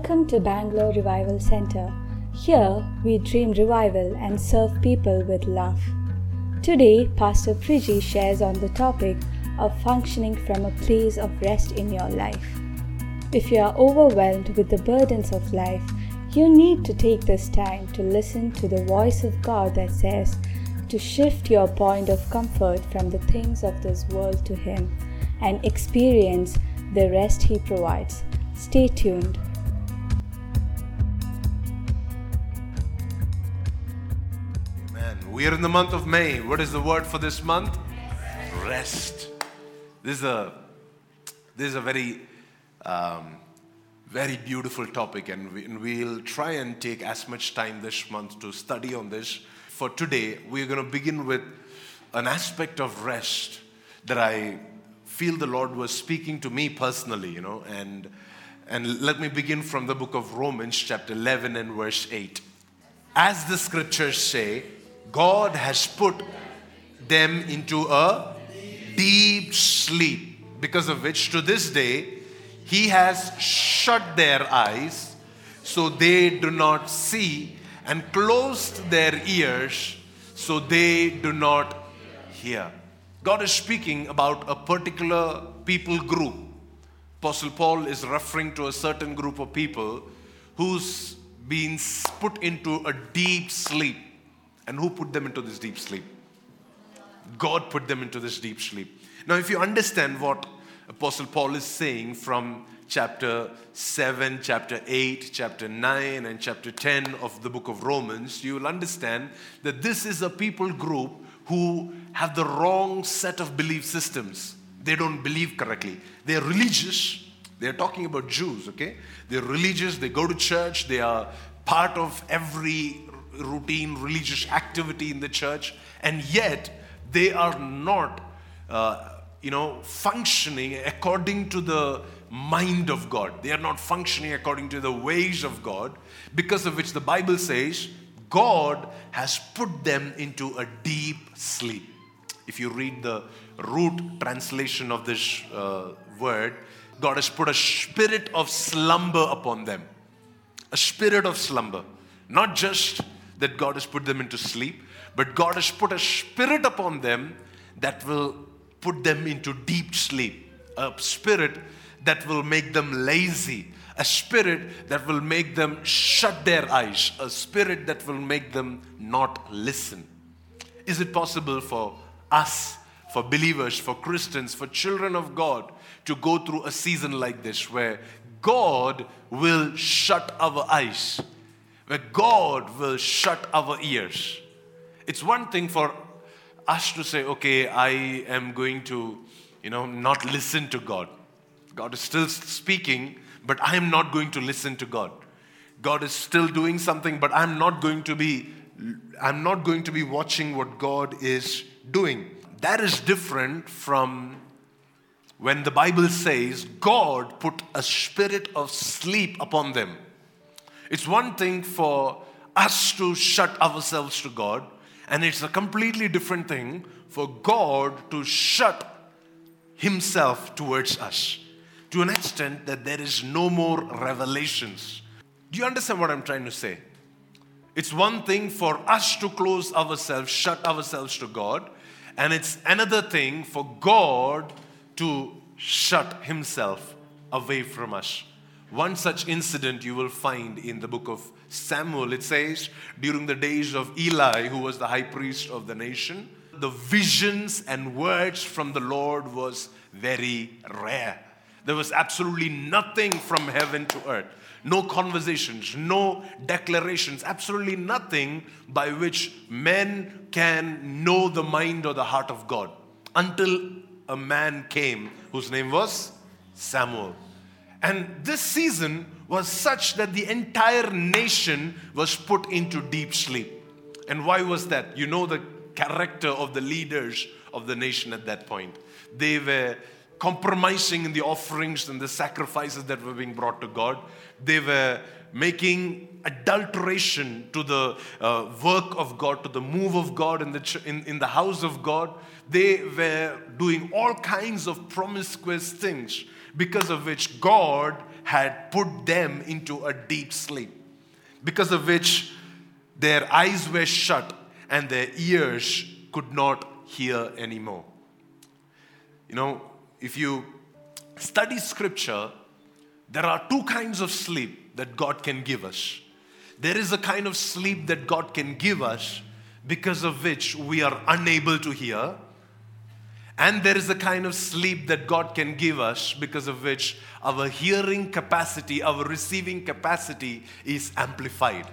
Welcome to Bangalore Revival Center. Here we dream revival and serve people with love. Today, Pastor Priji shares on the topic of functioning from a place of rest in your life. If you are overwhelmed with the burdens of life, you need to take this time to listen to the voice of God that says to shift your point of comfort from the things of this world to Him and experience the rest He provides. Stay tuned. We are in the month of May. What is the word for this month? Rest. This is a this is a very um, very beautiful topic, and, we, and we'll try and take as much time this month to study on this. For today, we're going to begin with an aspect of rest that I feel the Lord was speaking to me personally, you know, and and let me begin from the book of Romans, chapter 11 and verse 8. As the scriptures say, God has put them into a deep sleep, because of which to this day He has shut their eyes so they do not see, and closed their ears so they do not hear. God is speaking about a particular people group. Apostle Paul is referring to a certain group of people who's been put into a deep sleep. And who put them into this deep sleep? God put them into this deep sleep. Now, if you understand what Apostle Paul is saying from chapter 7, chapter 8, chapter 9, and chapter 10 of the book of Romans, you will understand that this is a people group who have the wrong set of belief systems. They don't believe correctly. They're religious. They're talking about Jews, okay? They're religious, they go to church, they are part of every routine religious activity in the church, and yet they are not, uh, you know, functioning according to the mind of God. They are not functioning according to the ways of God, because of which the Bible says God has put them into a deep sleep. If you read the root translation of this uh, word, God has put a spirit of slumber upon them. A spirit of slumber. Not just that God has put them into sleep, but God has put a spirit upon them that will put them into deep sleep. A spirit that will make them lazy. A spirit that will make them shut their eyes. A spirit that will make them not listen. Is it possible for us, for believers, for Christians, for children of God to go through a season like this where God will shut our eyes, where God will shut our ears. It's one thing for us to say, okay, I am going to, you know, not listen to God. God is still speaking, but I am not going to listen to God. God is still doing something, but I'm not going to be I'm not going to be watching what God is doing. That is different from when the Bible says God put a spirit of sleep upon them. It's one thing for us to shut ourselves to God, and it's a completely different thing for God to shut Himself towards us to an extent that there is no more revelations. Do you understand what I'm trying to say? It's one thing for us to close ourselves, shut ourselves to God, and it's another thing for God to shut himself away from us. One such incident you will find in the book of Samuel. It says, during the days of Eli, who was the high priest of the nation, the visions and words from the Lord was very rare. There was absolutely nothing from heaven to earth. No conversations, no declarations, absolutely nothing by which men can know the mind or the heart of God until a man came whose name was Samuel. And this season was such that the entire nation was put into deep sleep. And why was that? You know the character of the leaders of the nation at that point. They were compromising in the offerings and the sacrifices that were being brought to God. They were making adulteration to the uh, work of God, to the move of God in the, ch- in, in the house of God. They were doing all kinds of promiscuous things because of which God had put them into a deep sleep, because of which their eyes were shut and their ears could not hear anymore. You know, if you study scripture, there are two kinds of sleep that God can give us. There is a kind of sleep that God can give us because of which we are unable to hear. And there is a kind of sleep that God can give us because of which our hearing capacity, our receiving capacity is amplified.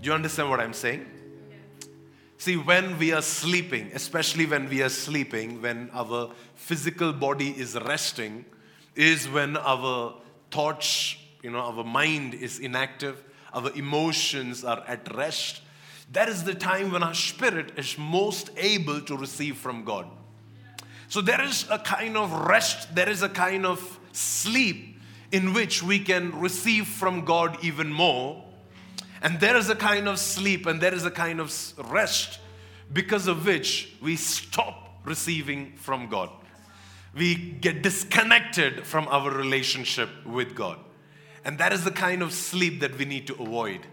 Do you understand what I'm saying? See, when we are sleeping, especially when we are sleeping, when our physical body is resting, is when our thoughts, you know, our mind is inactive, our emotions are at rest. That is the time when our spirit is most able to receive from God. So there is a kind of rest, there is a kind of sleep in which we can receive from God even more and there is a kind of sleep and there is a kind of rest because of which we stop receiving from God. We get disconnected from our relationship with God. And that is the kind of sleep that we need to avoid.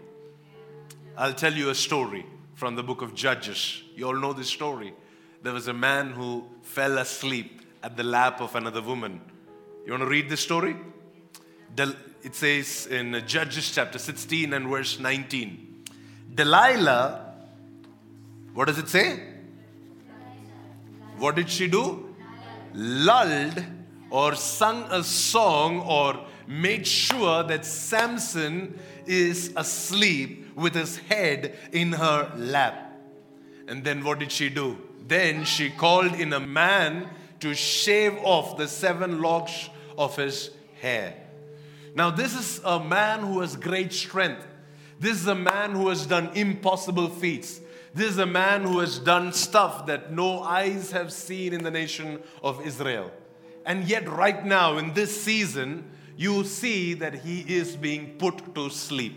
I'll tell you a story from the book of Judges. You all know this story. There was a man who fell asleep at the lap of another woman. You want to read this story? it says in Judges chapter 16 and verse 19. Delilah, what does it say? What did she do? Lulled or sung a song or made sure that Samson is asleep with his head in her lap. And then what did she do? Then she called in a man to shave off the seven locks of his hair. Now, this is a man who has great strength. This is a man who has done impossible feats. This is a man who has done stuff that no eyes have seen in the nation of Israel. And yet, right now, in this season, you see that he is being put to sleep.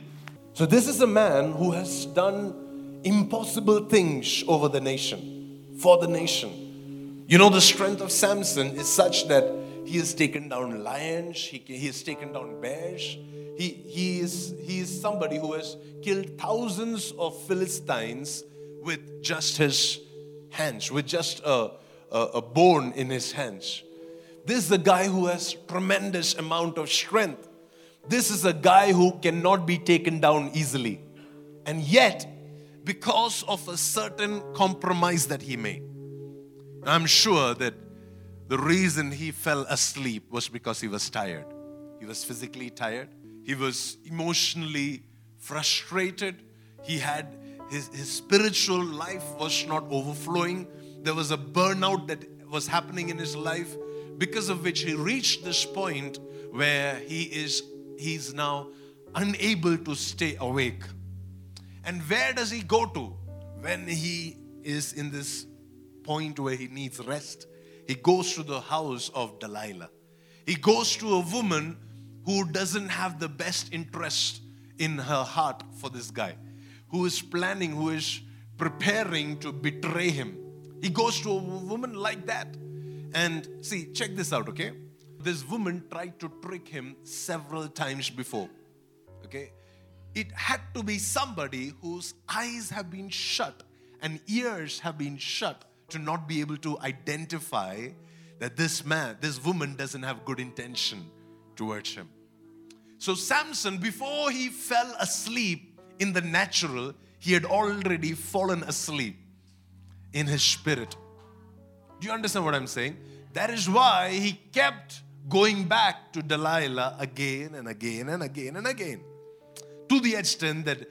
So, this is a man who has done impossible things over the nation, for the nation. You know, the strength of Samson is such that he has taken down lions, he, he has taken down bears. He, he, is, he is somebody who has killed thousands of Philistines with just his hands, with just a, a, a bone in his hands. This is a guy who has tremendous amount of strength. This is a guy who cannot be taken down easily. And yet, because of a certain compromise that he made, I'm sure that the reason he fell asleep was because he was tired. He was physically tired, he was emotionally frustrated, he had his, his spiritual life was not overflowing. There was a burnout that was happening in his life because of which he reached this point where he is he's now unable to stay awake. And where does he go to when he is in this point where he needs rest? He goes to the house of Delilah. He goes to a woman who doesn't have the best interest in her heart for this guy, who is planning, who is preparing to betray him. He goes to a woman like that. And see, check this out, okay? This woman tried to trick him several times before, okay? It had to be somebody whose eyes have been shut and ears have been shut to not be able to identify that this man, this woman doesn't have good intention towards him. So, Samson, before he fell asleep in the natural, he had already fallen asleep in his spirit. Do you understand what I'm saying? That is why he kept going back to Delilah again and again and again and again. To the extent that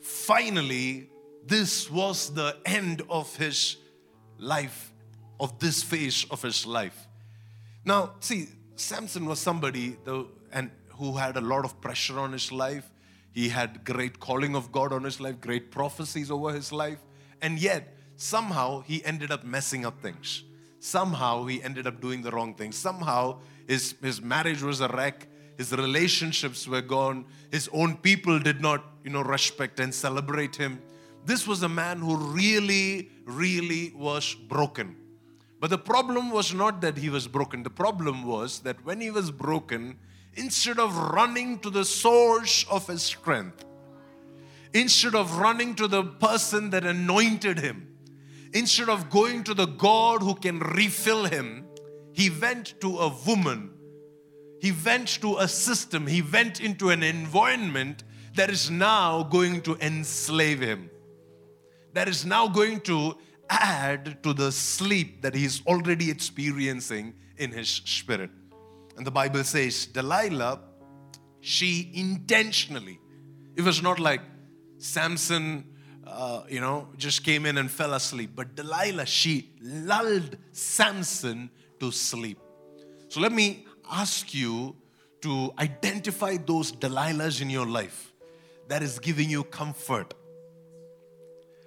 finally, this was the end of his life of this phase of his life. Now, see, Samson was somebody though, and who had a lot of pressure on his life. He had great calling of God on his life, great prophecies over his life, and yet somehow he ended up messing up things. Somehow he ended up doing the wrong thing. Somehow his, his marriage was a wreck. His relationships were gone. His own people did not, you know, respect and celebrate him. This was a man who really, really was broken. But the problem was not that he was broken. The problem was that when he was broken, instead of running to the source of his strength, instead of running to the person that anointed him, instead of going to the God who can refill him, he went to a woman. He went to a system. He went into an environment that is now going to enslave him. That is now going to add to the sleep that he's already experiencing in his spirit. And the Bible says, Delilah, she intentionally, it was not like Samson, uh, you know, just came in and fell asleep, but Delilah, she lulled Samson to sleep. So let me ask you to identify those Delilahs in your life that is giving you comfort.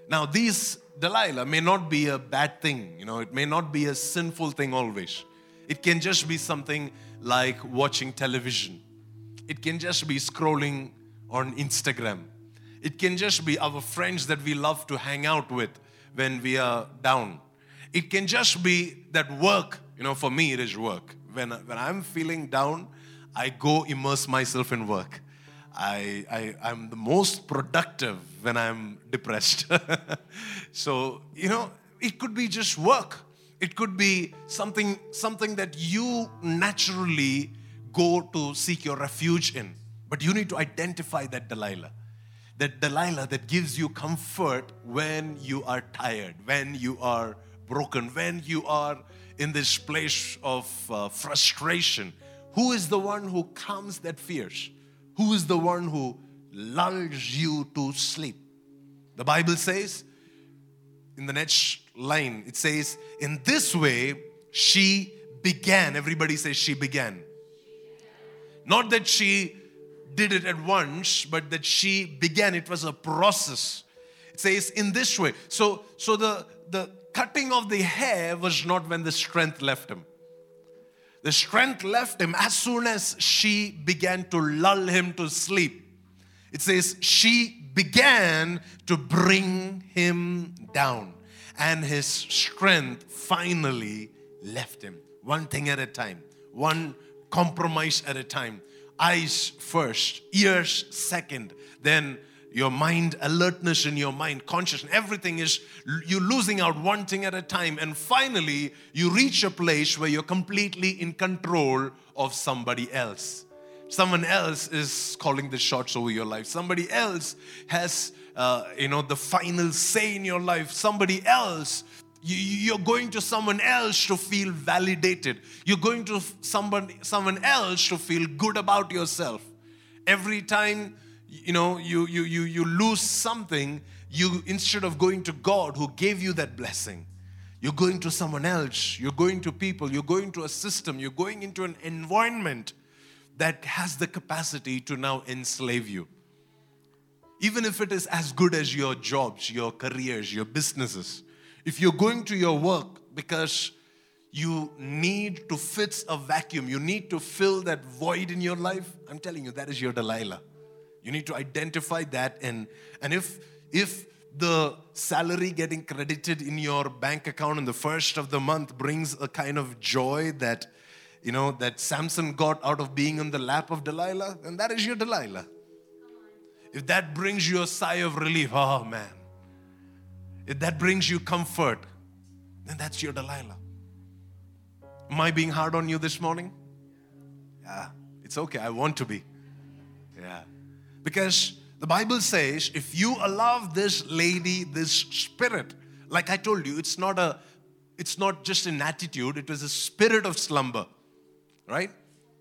Now, these Delilah may not be a bad thing, you know, it may not be a sinful thing always. It can just be something like watching television, it can just be scrolling on Instagram, it can just be our friends that we love to hang out with when we are down. It can just be that work, you know, for me it is work. When, when I'm feeling down, I go immerse myself in work. I, I, I'm the most productive when I'm depressed. so, you know, it could be just work. It could be something, something that you naturally go to seek your refuge in. But you need to identify that Delilah. That Delilah that gives you comfort when you are tired, when you are broken, when you are in this place of uh, frustration. Who is the one who calms that fears? Who is the one who lulls you to sleep? The Bible says in the next line, it says, In this way she began. Everybody says she began. Not that she did it at once, but that she began. It was a process. It says in this way. So, so the, the cutting of the hair was not when the strength left him. The strength left him as soon as she began to lull him to sleep. It says, she began to bring him down, and his strength finally left him. One thing at a time, one compromise at a time. Eyes first, ears second, then your mind, alertness in your mind, consciousness, everything is you're losing out one thing at a time. And finally, you reach a place where you're completely in control of somebody else. Someone else is calling the shots over your life. Somebody else has, uh, you know, the final say in your life. Somebody else you're going to someone else to feel validated. You're going to someone someone else to feel good about yourself. Every time you know you you you you lose something you instead of going to god who gave you that blessing you're going to someone else. You're going to people. You're going to a system. You're going into an environment that has the capacity to now enslave you. Even if it is as good as your jobs your careers your businesses if you're going to your work because you need to fit a vacuum you need to fill that void in your life i'm telling you that is your delilah you need to identify that and and if if the salary getting credited in your bank account in the first of the month brings a kind of joy that you know that Samson got out of being in the lap of Delilah, then that is your Delilah. If that brings you a sigh of relief, oh man. If that brings you comfort, then that's your Delilah. Am I being hard on you this morning? Yeah, it's okay. I want to be. Yeah. Because the Bible says if you allow this lady, this spirit, like I told you, it's not a it's not just an attitude, it was a spirit of slumber. Right?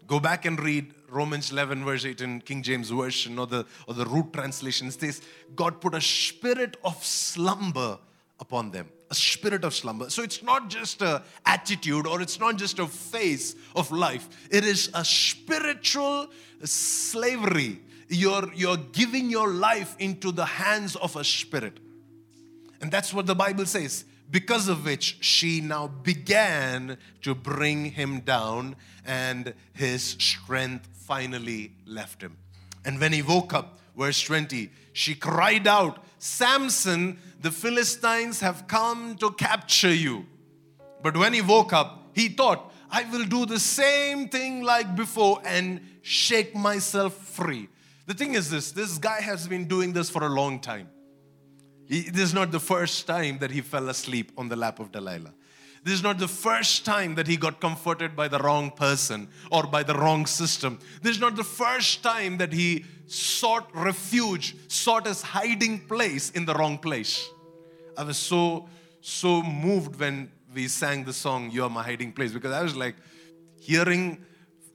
Go back and read Romans 11, verse 8 in King James Version or the, or the root translation. Says, God put a spirit of slumber upon them. A spirit of slumber. So it's not just a attitude or it's not just a phase of life. It is a spiritual slavery you're, you're giving your life into the hands of a spirit. And that's what the Bible says. because of which she now began to bring him down, and his strength finally left him. And when he woke up, verse 20, she cried out, Samson, the Philistines have come to capture you. But when he woke up, he thought, I will do the same thing like before and shake myself free. The thing is this this guy has been doing this for a long time. He, this is not the first time that he fell asleep on the lap of Delilah. This is not the first time that he got comforted by the wrong person or by the wrong system. This is not the first time that he sought refuge, sought his hiding place in the wrong place. I was so, so moved when we sang the song, You're My Hiding Place, because I was like hearing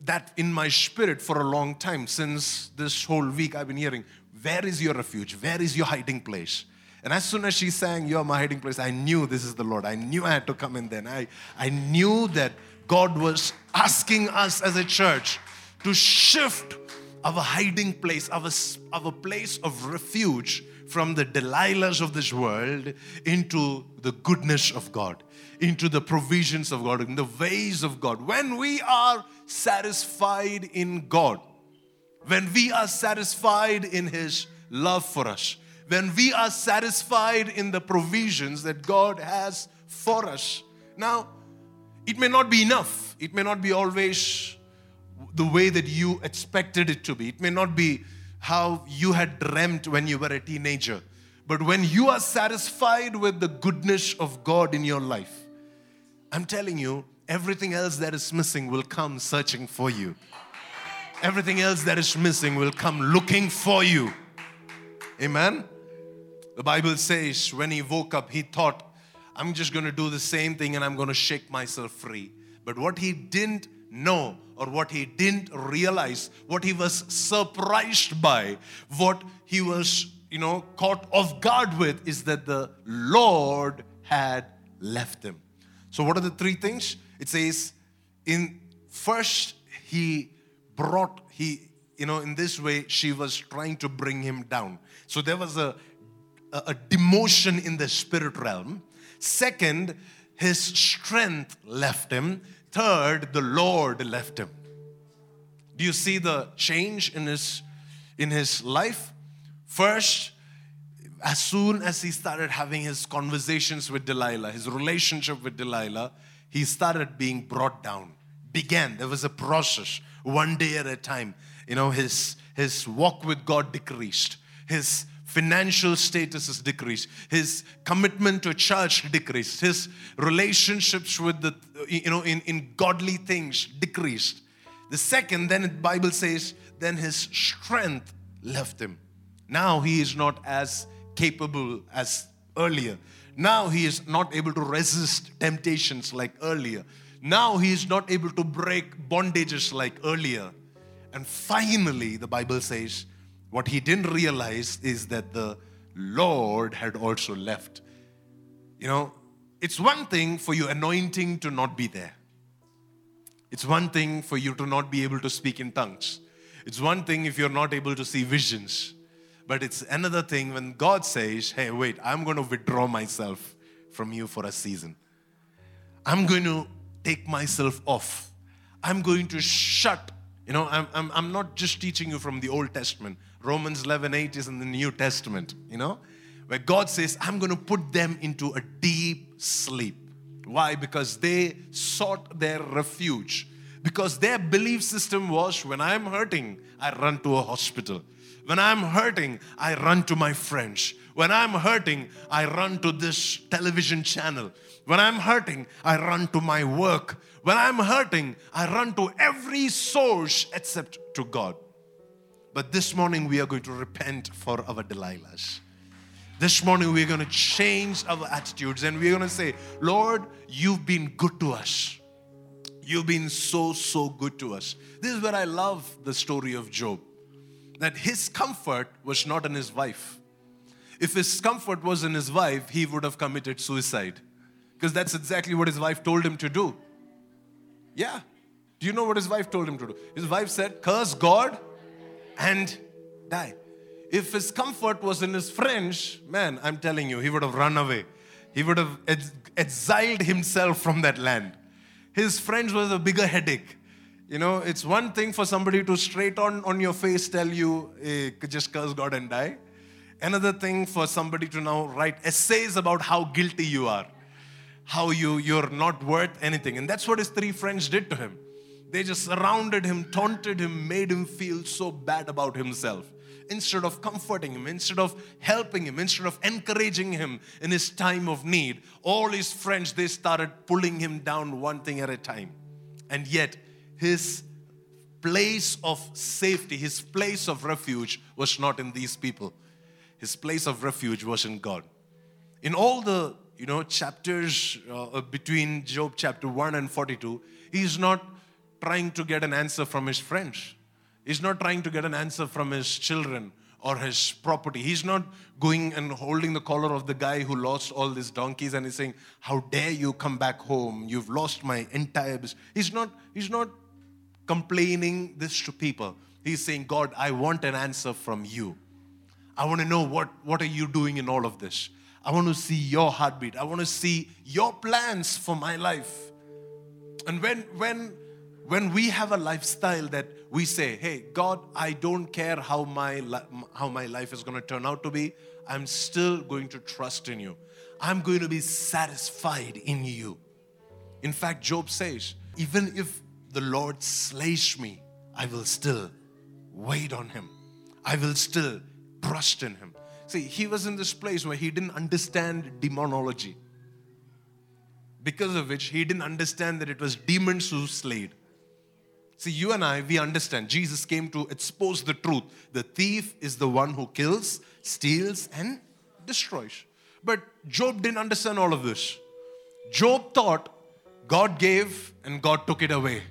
that in my spirit for a long time. Since this whole week, I've been hearing, Where is your refuge? Where is your hiding place? And as soon as she sang, You're my hiding place, I knew this is the Lord. I knew I had to come in then. I, I knew that God was asking us as a church to shift our hiding place, our, our place of refuge from the Delilahs of this world into the goodness of God, into the provisions of God, in the ways of God. When we are satisfied in God, when we are satisfied in His love for us, when we are satisfied in the provisions that God has for us. Now, it may not be enough, it may not be always the way that you expected it to be, it may not be how you had dreamt when you were a teenager. But when you are satisfied with the goodness of God in your life, I'm telling you, everything else that is missing will come searching for you. Everything else that is missing will come looking for you. Amen. The Bible says when he woke up, he thought, I'm just going to do the same thing and I'm going to shake myself free. But what he didn't know or what he didn't realize, what he was surprised by, what he was, you know, caught off guard with is that the Lord had left him. So, what are the three things? It says, in first, he brought, he, you know, in this way, she was trying to bring him down. So, there was a a demotion in the spirit realm. Second, his strength left him. Third, the Lord left him. Do you see the change in his in his life? First, as soon as he started having his conversations with Delilah, his relationship with Delilah, he started being brought down. Began. There was a process, one day at a time. You know, his his walk with God decreased. His financial status is decreased. His commitment to church decreased. His relationships with the you know in, in godly things decreased. The second then the bible says then his strength left him. Now he is not as capable as earlier. Now he is not able to resist temptations like earlier. Now he is not able to break bondages like earlier. And finally the bible says what he didn't realize is that the Lord had also left. You know, it's one thing for your anointing to not be there. It's one thing for you to not be able to speak in tongues. It's one thing if you're not able to see visions. But it's another thing when God says, hey, wait, I'm going to withdraw myself from you for a season. I'm going to take myself off. I'm going to shut. You know, I'm, I'm, I'm not just teaching you from the Old Testament. Romans 11 8 is in the New Testament, you know, where God says, I'm going to put them into a deep sleep. Why? Because they sought their refuge. Because their belief system was when I'm hurting, I run to a hospital. When I'm hurting, I run to my friends. When I'm hurting, I run to this television channel. When I'm hurting, I run to my work. When I'm hurting, I run to every source except to God. But this morning we are going to repent for our Delilahs. This morning we're going to change our attitudes and we're going to say, Lord, you've been good to us. You've been so, so good to us. This is where I love the story of Job. That his comfort was not in his wife. If his comfort was in his wife, he would have committed suicide. Because that's exactly what his wife told him to do. Yeah. Do you know what his wife told him to do? His wife said, Curse God and die. If his comfort was in his friends, man, I'm telling you, he would have run away. He would have ex- exiled himself from that land. His friends was a bigger headache. You know, it's one thing for somebody to straight on on your face tell you, hey, just curse God and die. Another thing for somebody to now write essays about how guilty you are, how you, you're not worth anything. And that's what his three friends did to him. They just surrounded him, taunted him, made him feel so bad about himself. Instead of comforting him, instead of helping him, instead of encouraging him in his time of need, all his friends, they started pulling him down one thing at a time. And yet, his place of safety, his place of refuge was not in these people his place of refuge was in God. In all the you know chapters uh, between Job chapter 1 and 42, he's not trying to get an answer from his friends. He's not trying to get an answer from his children or his property. He's not going and holding the collar of the guy who lost all these donkeys and he's saying, How dare you come back home? You've lost my entire business. He's not, he's not complaining this to people. He's saying, God, I want an answer from you. I want to know what, what are you doing in all of this. I want to see your heartbeat. I want to see your plans for my life. And when when when we have a lifestyle that we say, "Hey, God, I don't care how my how my life is going to turn out to be. I'm still going to trust in you. I'm going to be satisfied in you." In fact, Job says, "Even if the Lord slays me, I will still wait on him. I will still trust in him. See, he was in this place where he didn't understand demonology, because of which he didn't understand that it was demons who slayed. See, you and I, we understand. Jesus came to expose the truth. The thief is the one who kills, steals, and destroys. But Job didn't understand all of this. Job thought God gave and God took it away.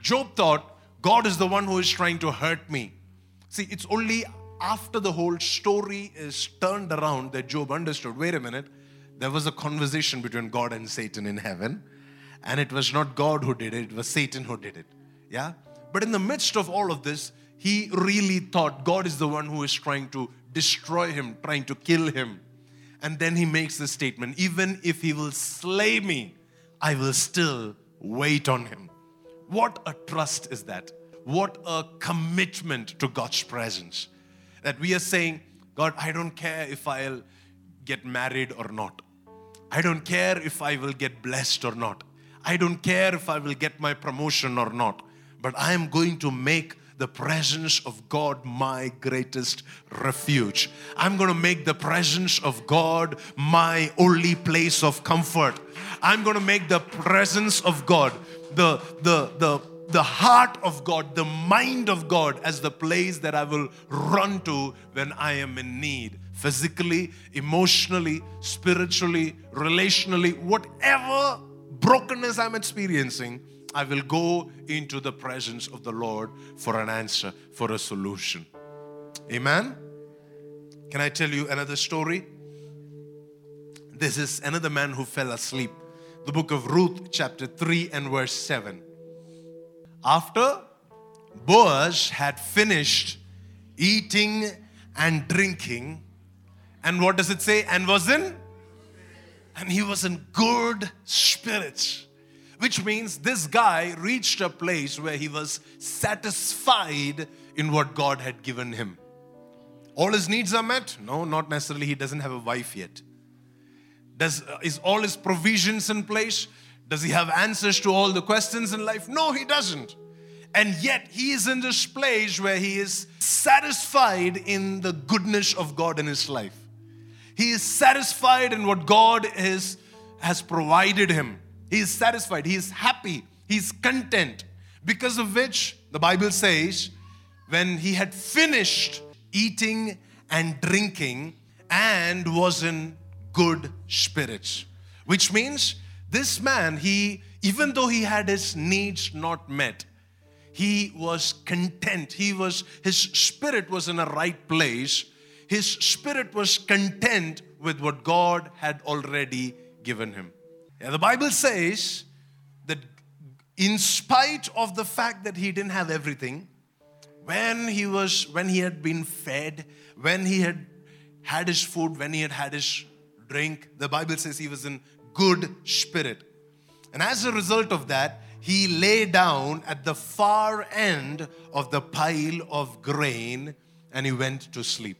Job thought God is the one who is trying to hurt me. See, it's only after the whole story is turned around that Job understood wait a minute, there was a conversation between God and Satan in heaven, and it was not God who did it, it was Satan who did it. Yeah? But in the midst of all of this, he really thought God is the one who is trying to destroy him, trying to kill him. And then he makes the statement even if he will slay me, I will still wait on him. What a trust is that! What a commitment to God's presence. That we are saying, God, I don't care if I'll get married or not. I don't care if I will get blessed or not. I don't care if I will get my promotion or not. But I am going to make the presence of God my greatest refuge. I'm going to make the presence of God my only place of comfort. I'm going to make the presence of God the the the the heart of God, the mind of God as the place that I will run to when I am in need. Physically, emotionally, spiritually, relationally, whatever brokenness I'm experiencing, I will go into the presence of the Lord for an answer, for a solution. Amen? Can I tell you another story? This is another man who fell asleep. The book of Ruth, chapter 3 and verse 7. After Boaz had finished eating and drinking, and what does it say? And was in? And he was in good spirits. Which means this guy reached a place where he was satisfied in what God had given him. All his needs are met? No, not necessarily. He doesn't have a wife yet. Does, uh, is all his provisions in place? Does he have answers to all the questions in life? No, he doesn't. And yet, he is in this place where he is satisfied in the goodness of God in his life. He is satisfied in what God is, has provided him. He is satisfied. He is happy. He is content. Because of which, the Bible says, when he had finished eating and drinking and was in good spirits, which means this man, he, even though he had his needs not met, he was content. He was, his spirit was in a right place. His spirit was content with what God had already given him. The Bible says that in spite of the fact that he didn't have everything, when he was, when he had been fed, when he had had his food, when he had had his drink. The Bible says he was in good spirit. And as a result of that, he lay down at the far end of the pile of grain and he went to sleep.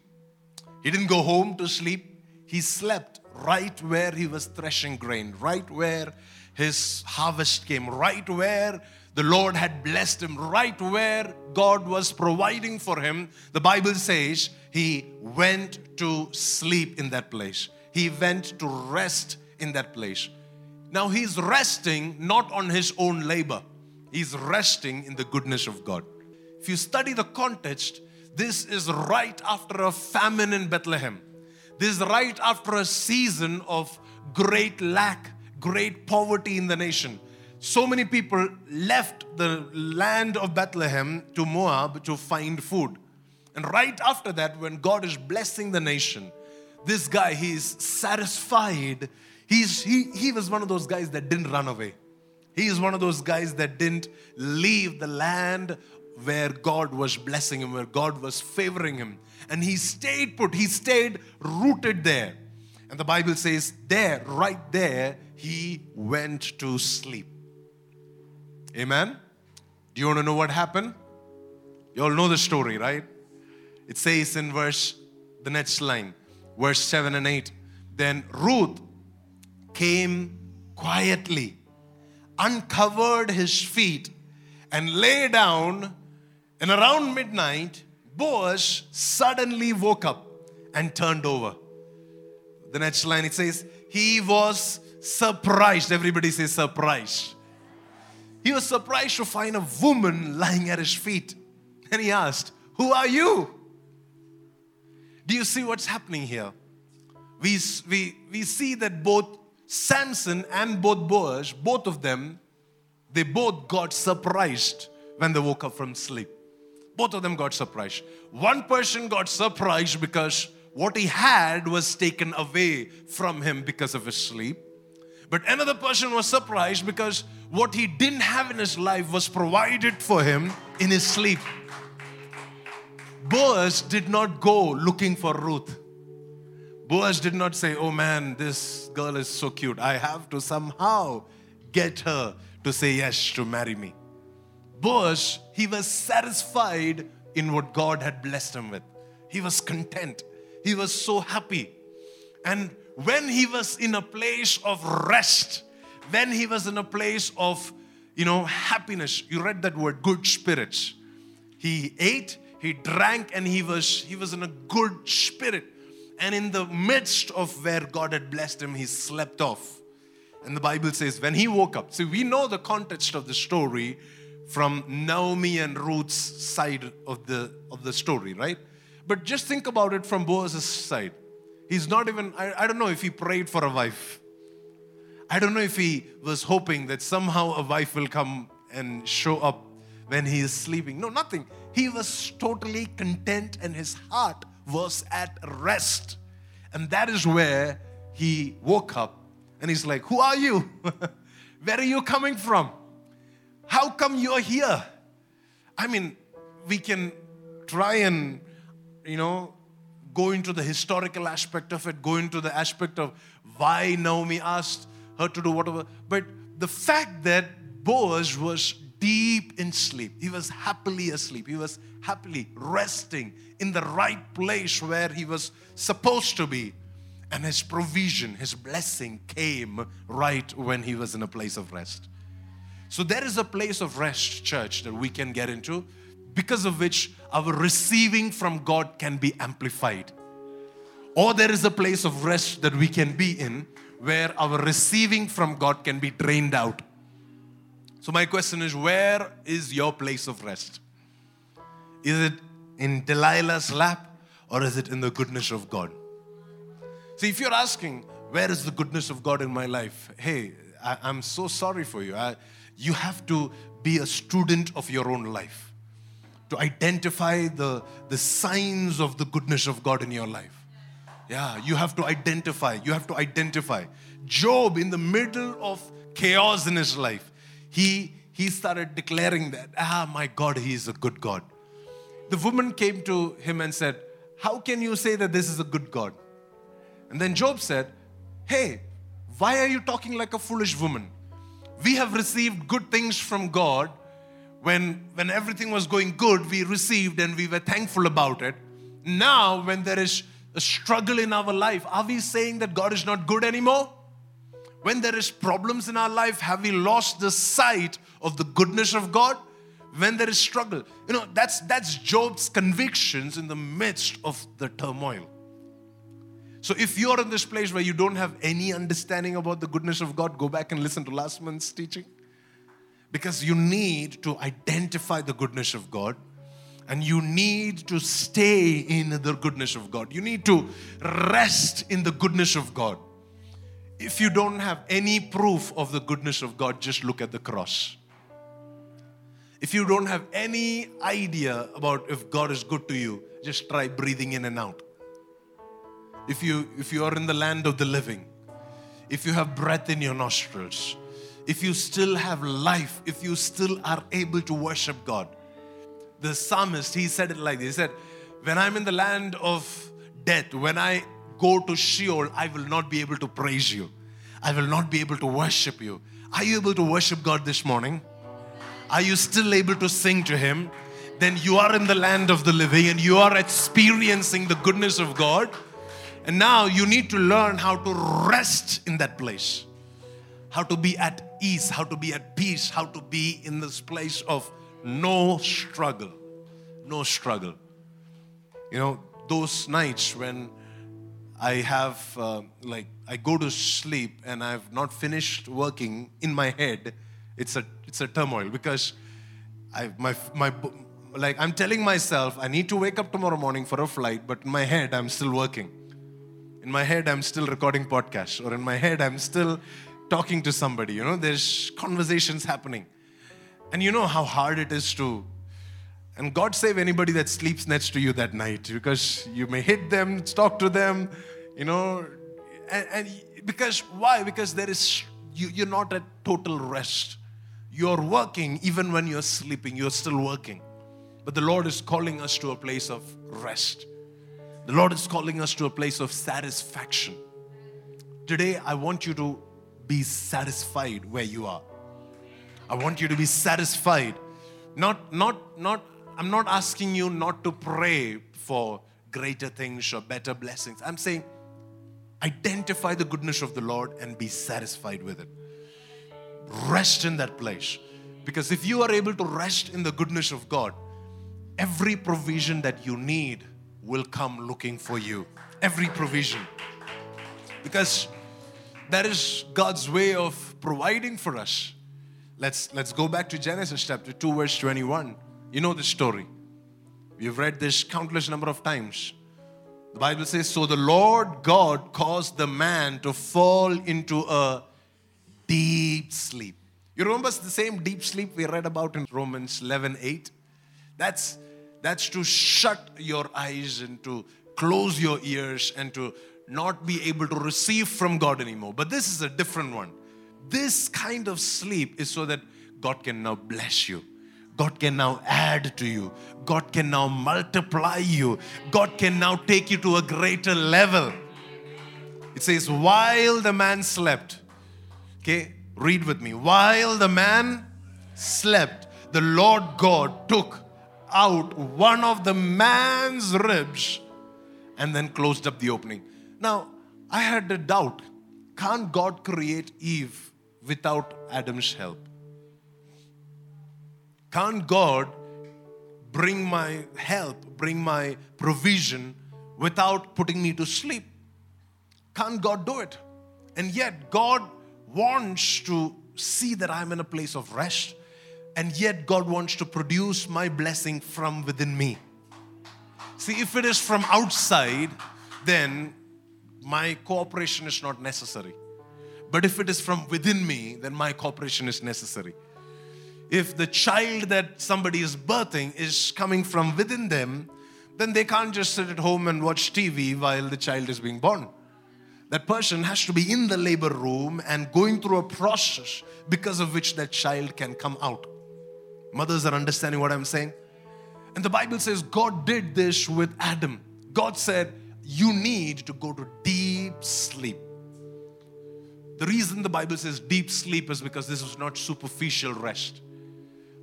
He didn't go home to sleep, he slept right where he was threshing grain, right where his harvest came, right where the Lord had blessed him, right where God was providing for him. The Bible says he went to sleep in that place, he went to rest in that place. Now he's resting not on his own labor, he's resting in the goodness of God. If you study the context, this is right after a famine in Bethlehem. This is right after a season of great lack, great poverty in the nation. So many people left the land of Bethlehem to Moab to find food. And right after that, when God is blessing the nation, this guy, he's satisfied. He's, he, he was one of those guys that didn't run away. He is one of those guys that didn't leave the land where God was blessing him, where God was favoring him. And he stayed put, he stayed rooted there. And the Bible says, there, right there, he went to sleep. Amen? Do you want to know what happened? You all know the story, right? It says in verse, the next line, verse 7 and 8. Then Ruth came quietly, uncovered his feet, and lay down and around midnight, Boaz suddenly woke up and turned over. The next line it says, He was surprised. Everybody says surprised. He was surprised to find a woman lying at his feet. And he asked, Who are you? Do you see what's happening here? We, we, we see that both Samson and both Boaz, both of them, they both got surprised when they woke up from sleep. Both of them got surprised. One person got surprised because what he had was taken away from him because of his sleep. But another person was surprised because what he didn't have in his life was provided for him in his sleep. Boaz did not go looking for Ruth. Boaz did not say, Oh man, this girl is so cute. I have to somehow get her to say yes to marry me. Boaz, he was satisfied in what God had blessed him with. He was content. He was so happy. And when he was in a place of rest, when he was in a place of, you know, happiness, you read that word, good spirits. He ate, he drank, and he was he was in a good spirit. And in the midst of where God had blessed him, he slept off. And the Bible says, when he woke up, see, we know the context of the story from Naomi and Ruth's side of the, of the story, right? But just think about it from Boaz's side. He's not even, I, I don't know if he prayed for a wife. I don't know if he was hoping that somehow a wife will come and show up when he is sleeping. No, nothing. He was totally content and his heart was at rest. And that is where he woke up and he's like, Who are you? where are you coming from? How come you're here? I mean, we can try and, you know, go into the historical aspect of it, go into the aspect of why Naomi asked her to do whatever. But the fact that Boaz was deep in sleep, he was happily asleep, he was happily resting in the right place where he was supposed to be. And his provision, his blessing came right when he was in a place of rest. So there is a place of rest, church, that we can get into because of which our receiving from God can be amplified. Or there is a place of rest that we can be in where our receiving from God can be drained out. So, my question is where is your place of rest? Is it in Delilah's lap or is it in the goodness of God? See, if you're asking, where is the goodness of God in my life? Hey, I, am so sorry for you. I, you have to be a student of your own life to identify the, the signs of the goodness of God in your life. Yeah, you have to identify. You have to identify. Job, in the middle of chaos in his life, he, he started declaring that, ah, my God, he is a good God. The woman came to him and said, How can you say that this is a good God? And then Job said, Hey, why are you talking like a foolish woman? We have received good things from God. When, when everything was going good, we received and we were thankful about it. Now, when there is a struggle in our life, are we saying that God is not good anymore? When there is problems in our life, have we lost the sight of the goodness of God? When there is struggle, you know, that's that's Job's convictions in the midst of the turmoil. So if you're in this place where you don't have any understanding about the goodness of God, go back and listen to last month's teaching. Because you need to identify the goodness of God and you need to stay in the goodness of God. You need to rest in the goodness of God. If you don't have any proof of the goodness of God, just look at the cross. If you don't have any idea about if God is good to you, just try breathing in and out if you if you are in the land of the living if you have breath in your nostrils if you still have life if you still are able to worship god. The psalmist he said it like this. He said when i'm in the land of death when i go to sheol i will not be able to praise you. I will not be able to worship you. Are you able to worship god this morning? Are you still able to sing to him? Then you are in the land of the living and you are experiencing the goodness of god and now you need to learn how to rest in that place, how to be at ease, how to be at peace, how to be in this place of no struggle. No struggle. You know, those nights when I have, uh, like, I go to sleep and I've not finished working in my head, it's a, it's a turmoil because I, my, my, like, I'm telling myself I need to wake up tomorrow morning for a flight, but in my head, I'm still working in my head i'm still recording podcasts or in my head i'm still talking to somebody you know there's conversations happening. And you know how hard it is to and god save anybody that sleeps next to you that night because you may hit them talk to them you know and, and because why? Because there is you, you're not at total rest. You're working even when you're sleeping you're still working. But the lord is calling us to a place of rest the Lord is calling us to a place of satisfaction. Today, I want you to be satisfied where you are. I want you to be satisfied. Not, not, not, I'm not asking you not to pray for greater things or better blessings. I'm saying identify the goodness of the Lord and be satisfied with it. Rest in that place. Because if you are able to rest in the goodness of God, every provision that you need will come looking for you. Every provision. Because that is God's way of providing for us. Let's, let's go back to Genesis chapter 2, verse 21. You know the story. We've read this countless number of times. The Bible says, So the Lord God caused the man to fall into a deep sleep. You remember the same deep sleep we read about in Romans 11 8? That's that's to shut your eyes and to close your ears and to not be able to receive from God anymore. But this is a different one. This kind of sleep is so that God can now bless you. God can now add to you. God can now multiply you. God can now take you to a greater level. It says, while the man slept, okay, read with me. While the man slept, the Lord God took out one of the man's ribs and then closed up the opening. Now, I had a doubt can't God create Eve without Adam's help? Can't God bring my help, bring my provision without putting me to sleep? Can't God do it? And yet, God wants to see that I'm in a place of rest and yet God wants to produce my blessing from within me. See, if it is from outside, then my cooperation is not necessary. But if it is from within me, then my cooperation is necessary. If the child that somebody is birthing is coming from within them, then they can't just sit at home and watch TV while the child is being born. That person has to be in the labor room and going through a process because of which that child can come out. Mothers are understanding what I'm saying? And the Bible says God did this with Adam. God said, You need to go to deep sleep. The reason the Bible says deep sleep is because this is not superficial rest.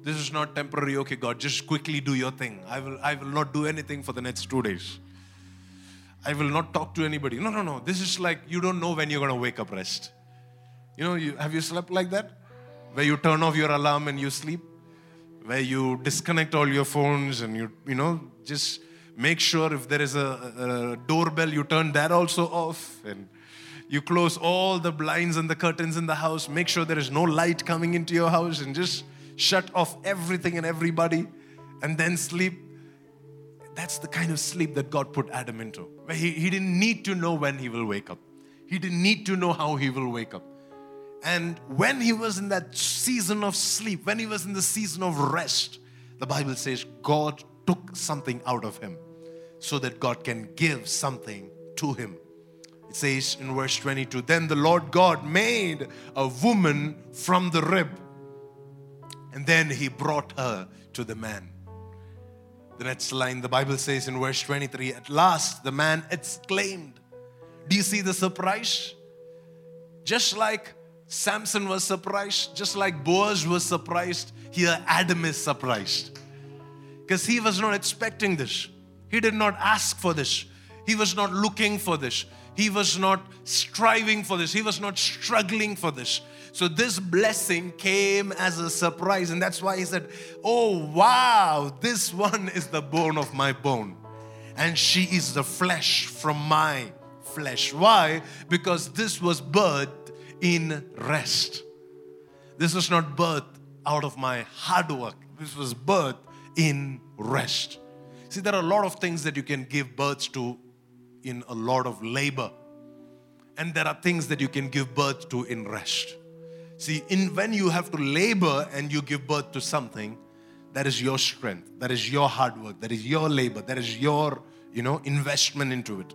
This is not temporary, okay, God, just quickly do your thing. I will, I will not do anything for the next two days. I will not talk to anybody. No, no, no. This is like you don't know when you're going to wake up rest. You know, you, have you slept like that? Where you turn off your alarm and you sleep? Where you disconnect all your phones and you, you know, just make sure if there is a, a doorbell, you turn that also off. And you close all the blinds and the curtains in the house. Make sure there is no light coming into your house and just shut off everything and everybody and then sleep. That's the kind of sleep that God put Adam into. He, he didn't need to know when he will wake up, he didn't need to know how he will wake up. And when he was in that season of sleep, when he was in the season of rest, the Bible says God took something out of him so that God can give something to him. It says in verse 22 Then the Lord God made a woman from the rib, and then he brought her to the man. The next line, the Bible says in verse 23 At last the man exclaimed. Do you see the surprise? Just like Samson was surprised, just like Boaz was surprised, here Adam is surprised. Because he was not expecting this. He did not ask for this. He was not looking for this. He was not striving for this. He was not struggling for this. So this blessing came as a surprise. And that's why he said, Oh, wow, this one is the bone of my bone. And she is the flesh from my flesh. Why? Because this was birthed in rest. This was not birth out of my hard work. This was birth in rest. See, there are a lot of things that you can give birth to in a lot of labor. And there are things that you can give birth to in rest. See, in when you have to labor and you give birth to something, that is your strength, that is your hard work, that is your labor, that is your, you know, investment into it.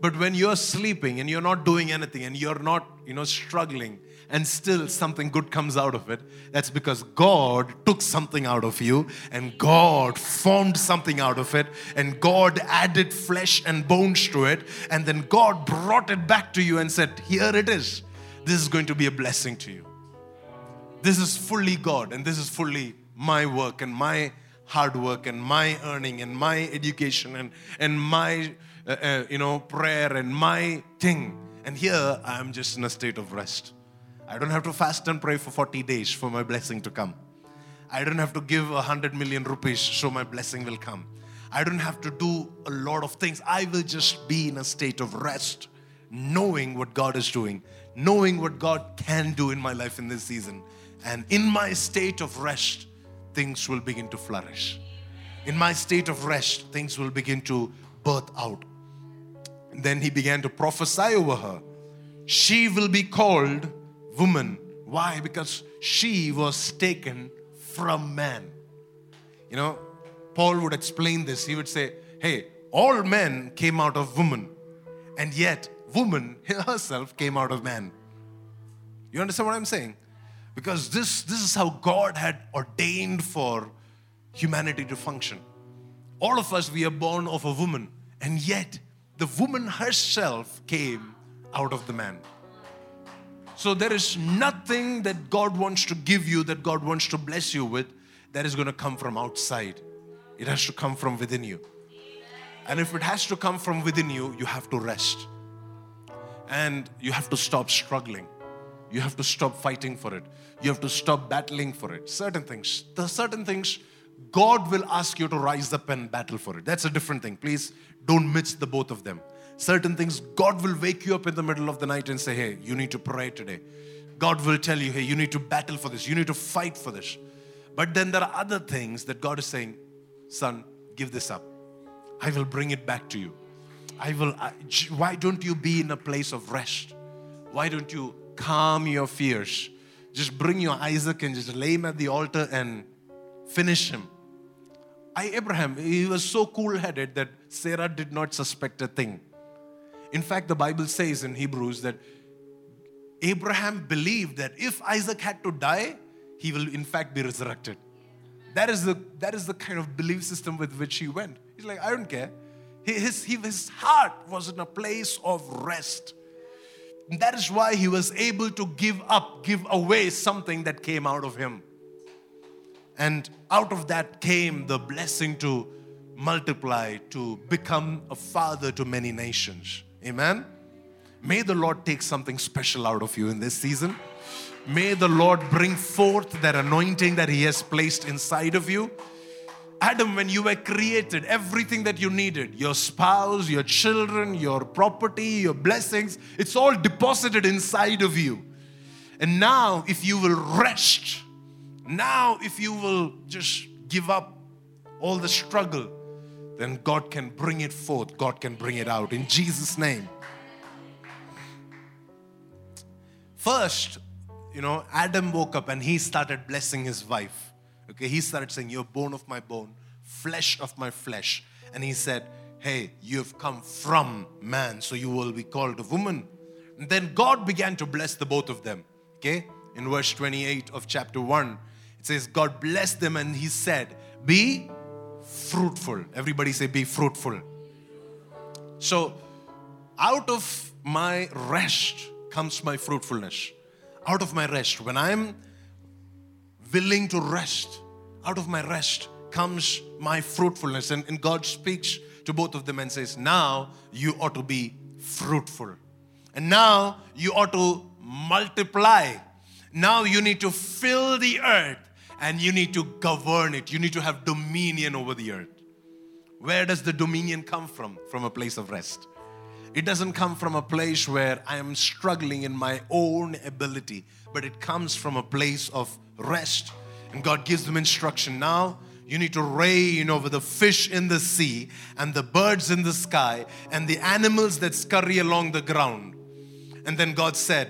But when you're sleeping and you're not doing anything and you're not, you know, struggling and still something good comes out of it, that's because God took something out of you and God formed something out of it and God added flesh and bones to it and then God brought it back to you and said, Here it is. This is going to be a blessing to you. This is fully God and this is fully my work and my hard work and my earning and my education and, and my uh, uh, you know, prayer and my thing. And here I am just in a state of rest. I don't have to fast and pray for 40 days for my blessing to come. I don't have to give a hundred million rupees so my blessing will come. I don't have to do a lot of things. I will just be in a state of rest, knowing what God is doing, knowing what God can do in my life in this season. And in my state of rest, things will begin to flourish. In my state of rest, things will begin to birth out. Then he began to prophesy over her. She will be called woman. Why? Because she was taken from man. You know, Paul would explain this. He would say, Hey, all men came out of woman, and yet woman herself came out of man. You understand what I'm saying? Because this, this is how God had ordained for humanity to function. All of us, we are born of a woman, and yet the woman herself came out of the man. So there is nothing that God wants to give you, that God wants to bless you with, that is going to come from outside. It has to come from within you. And if it has to come from within you, you have to rest. And you have to stop struggling. You have to stop fighting for it. You have to stop battling for it. Certain things. The certain things God will ask you to rise up and battle for it. That's a different thing. Please don't mix the both of them. Certain things, God will wake you up in the middle of the night and say, Hey, you need to pray today. God will tell you, Hey, you need to battle for this. You need to fight for this. But then there are other things that God is saying, Son, give this up. I will bring it back to you. I will. I, why don't you be in a place of rest? Why don't you calm your fears? Just bring your Isaac and just lay him at the altar and finish him. I, Abraham, he was so cool headed that Sarah did not suspect a thing. In fact, the Bible says in Hebrews that Abraham believed that if Isaac had to die, he will in fact be resurrected. That is the, that is the kind of belief system with which he went. He's like, I don't care. His, his heart was in a place of rest. And that is why he was able to give up, give away something that came out of him. And out of that came the blessing to multiply, to become a father to many nations. Amen. May the Lord take something special out of you in this season. May the Lord bring forth that anointing that He has placed inside of you. Adam, when you were created, everything that you needed your spouse, your children, your property, your blessings it's all deposited inside of you. And now, if you will rest, now, if you will just give up all the struggle, then God can bring it forth, God can bring it out in Jesus' name. First, you know, Adam woke up and he started blessing his wife. Okay, he started saying, You're bone of my bone, flesh of my flesh. And he said, Hey, you have come from man, so you will be called a woman. And then God began to bless the both of them. Okay, in verse 28 of chapter 1, it says, God blessed them and he said, Be fruitful. Everybody say, Be fruitful. So, out of my rest comes my fruitfulness out of my rest, when I'm willing to rest, out of my rest comes my fruitfulness. And, and God speaks to both of them and says, Now you ought to be fruitful. And now you ought to multiply. Now you need to fill the earth and you need to govern it. You need to have dominion over the earth. Where does the dominion come from? From a place of rest. It doesn't come from a place where I am struggling in my own ability, but it comes from a place of rest. And God gives them instruction. Now, you need to reign over the fish in the sea and the birds in the sky and the animals that scurry along the ground. And then God said,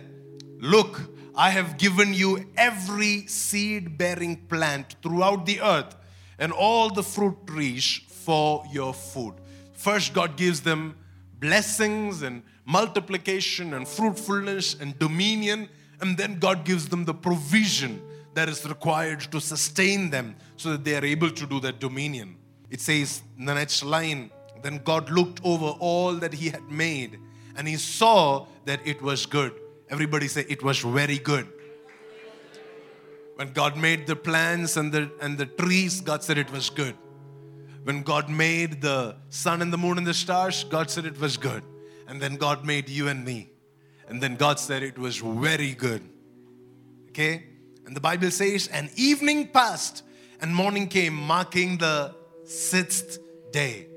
Look, I have given you every seed bearing plant throughout the earth and all the fruit trees for your food. First, God gives them blessings and multiplication and fruitfulness and dominion. And then God gives them the provision that is required to sustain them so that they are able to do that dominion. It says in the next line, then God looked over all that He had made and He saw that it was good. Everybody say, it was very good. When God made the plants and the, and the trees, God said it was good. When God made the sun and the moon and the stars, God said it was good. And then God made you and me. And then God said it was very good. Okay? And the Bible says, and evening passed and morning came, marking the sixth day.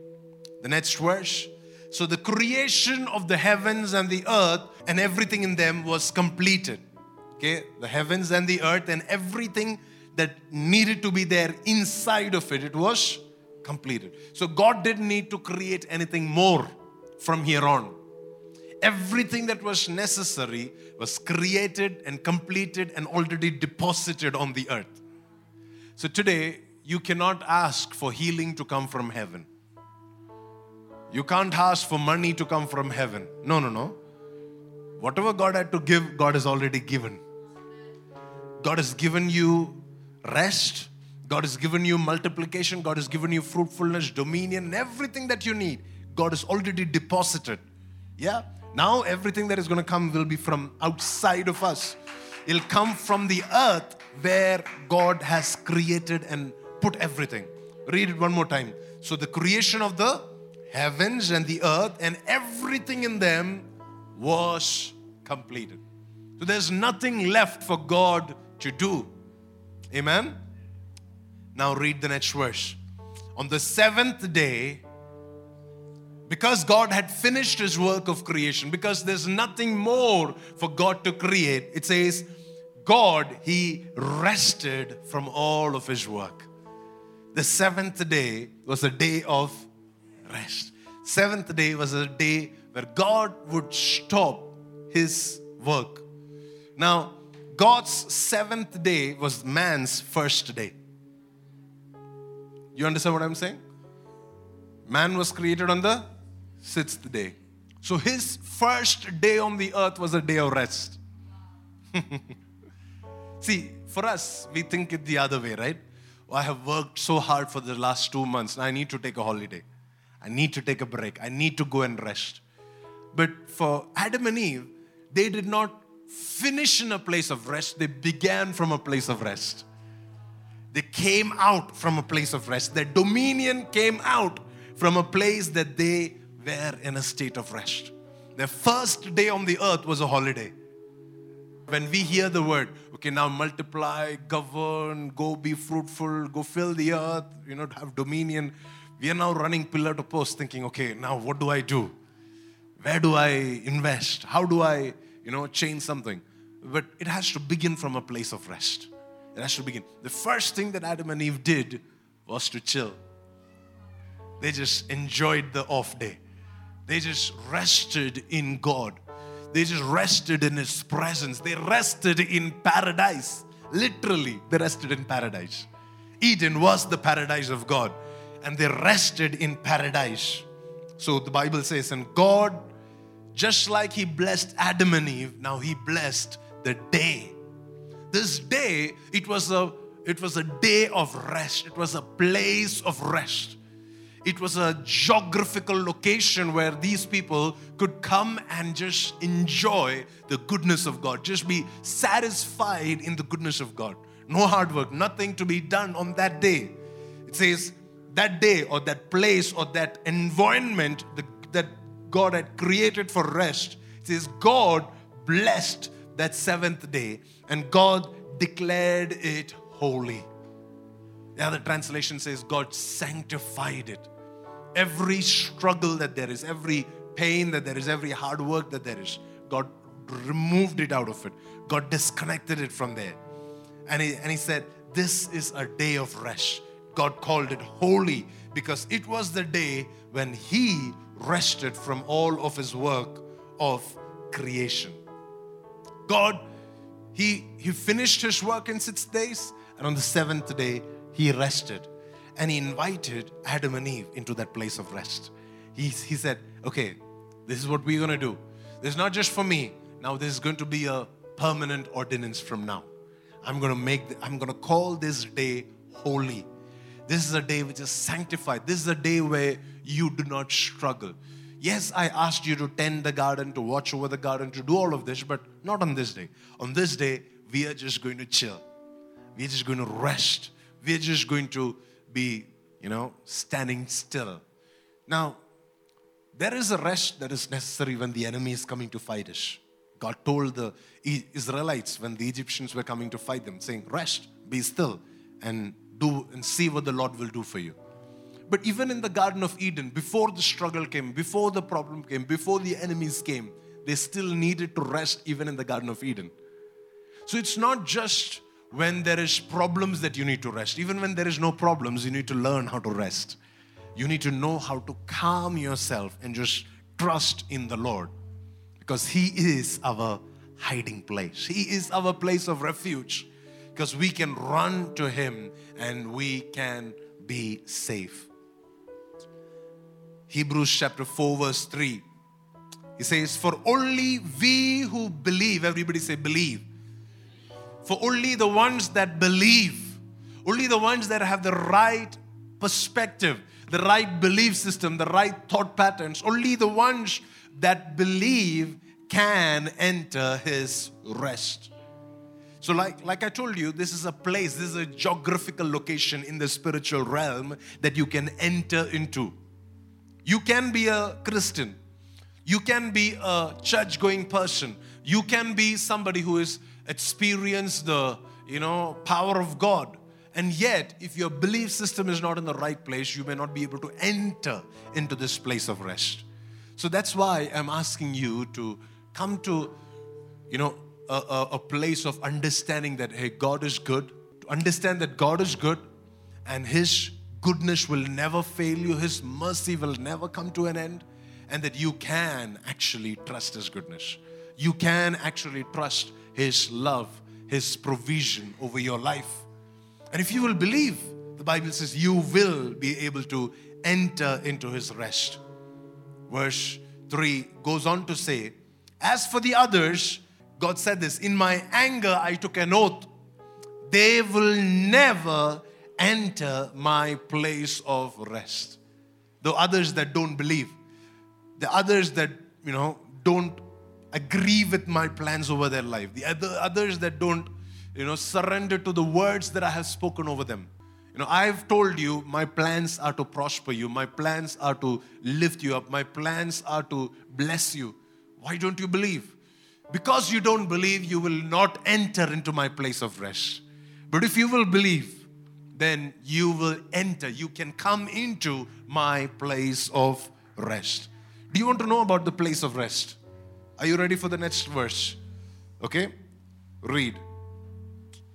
The next verse. So the creation of the heavens and the earth and everything in them was completed. Okay? The heavens and the earth and everything that needed to be there inside of it, it was completed. So God didn't need to create anything more from here on. Everything that was necessary was created and completed and already deposited on the earth. So today, you cannot ask for healing to come from heaven. You can't ask for money to come from heaven. No, no, no. Whatever God had to give, God has already given. God has given you rest, God has given you multiplication, God has given you fruitfulness, dominion, everything that you need. God has already deposited. Yeah? Now everything that is going to come will be from outside of us. It'll come from the earth where God has created and put everything. Read it one more time. So the creation of the heavens and the earth and everything in them was completed. So there's nothing left for God to do. Amen. Now read the next verse. On the seventh day, because God had finished his work of creation, because there's nothing more for God to create, it says, God, he rested from all of his work. The seventh day was a day of rest. Seventh day was a day where God would stop his work. Now, God's seventh day was man's first day. You understand what I'm saying? Man was created on the sixth day. So his first day on the earth was a day of rest. See, for us, we think it the other way, right? Oh, I have worked so hard for the last two months. I need to take a holiday. I need to take a break. I need to go and rest. But for Adam and Eve, they did not finish in a place of rest, they began from a place of rest. They came out from a place of rest. Their dominion came out from a place that they were in a state of rest. Their first day on the earth was a holiday. When we hear the word, okay, now multiply, govern, go be fruitful, go fill the earth, you know, have dominion, we are now running pillar to post thinking, okay, now what do I do? Where do I invest? How do I, you know, change something? But it has to begin from a place of rest. It has to begin. The first thing that Adam and Eve did was to chill. They just enjoyed the off day. They just rested in God. They just rested in His presence. They rested in paradise. Literally, they rested in paradise. Eden was the paradise of God, and they rested in paradise. So the Bible says, and God, just like He blessed Adam and Eve, now He blessed the day this day it was a it was a day of rest it was a place of rest it was a geographical location where these people could come and just enjoy the goodness of God, just be satisfied in the goodness of God. No hard work, nothing to be done on that day. It says that day or that place or that environment that God had created for rest. It says God blessed that seventh day and God declared it holy. The other translation says God sanctified it. Every struggle that there is, every pain that there is, every hard work that there is, God removed it out of it. God disconnected it from there. And he, and he said, This is a day of rest. God called it holy because it was the day when He rested from all of His work of creation. God he, he finished his work in six days, and on the seventh day, he rested. And he invited Adam and Eve into that place of rest. He, he said, Okay, this is what we're going to do. This is not just for me. Now, this is going to be a permanent ordinance from now. I'm going to make, the, I'm going to call this day holy. This is a day which is sanctified. This is a day where you do not struggle. Yes, I asked you to tend the garden, to watch over the garden, to do all of this, but not on this day. On this day, we are just going to chill. We're just going to rest. We're just going to be, you know, standing still. Now, there is a rest that is necessary when the enemy is coming to fight us. God told the Israelites when the Egyptians were coming to fight them, saying, Rest, be still, and do and see what the Lord will do for you. But even in the Garden of Eden, before the struggle came, before the problem came, before the enemies came, they still needed to rest even in the Garden of Eden. So it's not just when there is problems that you need to rest. Even when there is no problems, you need to learn how to rest. You need to know how to calm yourself and just trust in the Lord because He is our hiding place. He is our place of refuge because we can run to Him and we can be safe. Hebrews chapter 4, verse 3. He says, For only we who believe, everybody say, believe. For only the ones that believe, only the ones that have the right perspective, the right belief system, the right thought patterns, only the ones that believe can enter his rest. So, like, like I told you, this is a place, this is a geographical location in the spiritual realm that you can enter into. You can be a Christian. You can be a church going person. You can be somebody who has experienced the, you know, power of God. And yet, if your belief system is not in the right place, you may not be able to enter into this place of rest. So that's why I'm asking you to come to, you know, a, a, a place of understanding that, hey, God is good. To understand that God is good and His goodness will never fail you, His mercy will never come to an end, and that you can actually trust His goodness. You can actually trust His love, His provision over your life. And if you will believe, the Bible says you will be able to enter into His rest. Verse 3 goes on to say, As for the others, God said this, In my anger I took an oath, they will never enter my place of rest. The others that don't believe, the others that, you know, don't agree with my plans over their life. The other others that don't, you know, surrender to the words that I have spoken over them. You know, I've told you my plans are to prosper you, my plans are to lift you up, my plans are to bless you. Why don't you believe? Because you don't believe, you will not enter into my place of rest. But if you will believe, then you will enter. You can come into my place of rest. Do you want to know about the place of rest? Are you ready for the next verse? Okay? Read.